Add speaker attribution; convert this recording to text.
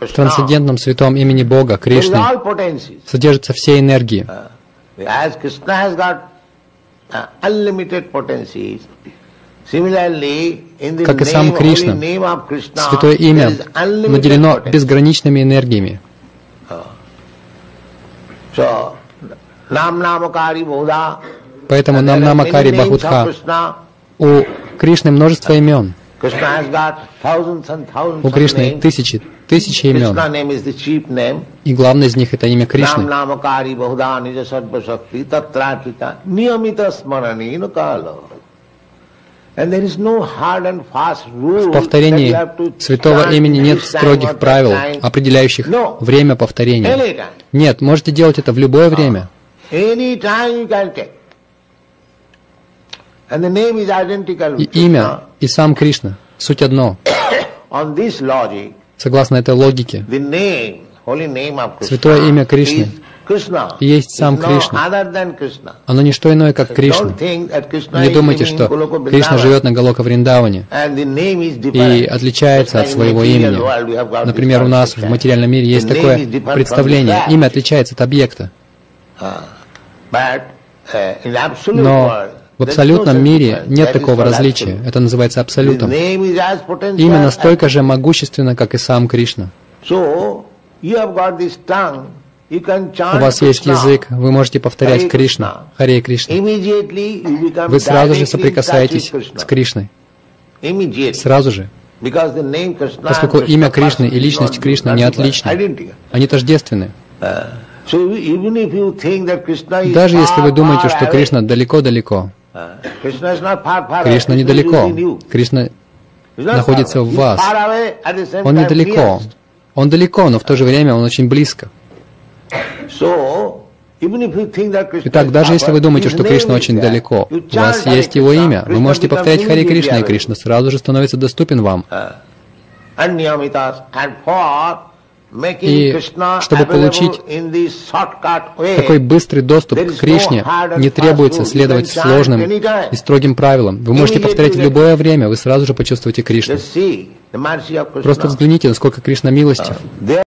Speaker 1: В трансцендентном святом имени Бога, Кришны, содержатся все энергии.
Speaker 2: Uh,
Speaker 1: Как и сам Кришна, Святое имя наделено безграничными энергиями. Поэтому
Speaker 2: and
Speaker 1: нам
Speaker 2: there are
Speaker 1: Намакари
Speaker 2: many names of
Speaker 1: Бахутха.
Speaker 2: Krishna.
Speaker 1: У Кришны множество имен. У Кришны тысячи, тысячи имен. И главное из них это имя Кришны. В повторении святого имени нет строгих правил, определяющих время повторения. Нет, можете делать это в любое время. И имя, и сам Кришна. Суть одно. Согласно этой логике, Святое имя Кришны и есть сам Кришна. оно не что иное, как Кришна. Не думайте, что Кришна живет на Галока Вриндаване и отличается от своего имени. Например, у нас в материальном мире есть такое представление. Имя отличается от объекта.
Speaker 2: Uh,
Speaker 1: Но в абсолютном мире нет такого различия. Это называется абсолютом.
Speaker 2: as
Speaker 1: настолько же могущественно, как и сам Кришна. У вас есть язык, вы можете повторять Кришна. Харе Кришна. Вы сразу же соприкасаетесь с Кришной. Сразу же. Поскольку имя Кришны и личность Кришны не отличны. Они тождественны.
Speaker 2: Is
Speaker 1: Даже если вы думаете, что Кришна далеко-далеко,
Speaker 2: uh,
Speaker 1: Кришна недалеко. Кришна находится в вас. Он недалеко. Он далеко, но в то же время он очень близко. Итак, даже если вы думаете, что Кришна очень далеко, у вас есть его имя, вы можете повторять
Speaker 2: immediately
Speaker 1: Кришна, и. Кришна сразу же становится доступен вам. И чтобы получить Такой быстрый доступ к Кришне не требуется следовать сложным и строгим правилам. Вы можете повторять в любое время, вы сразу же почувствуете Кришну. Просто взгляните, насколько Кришна милостив.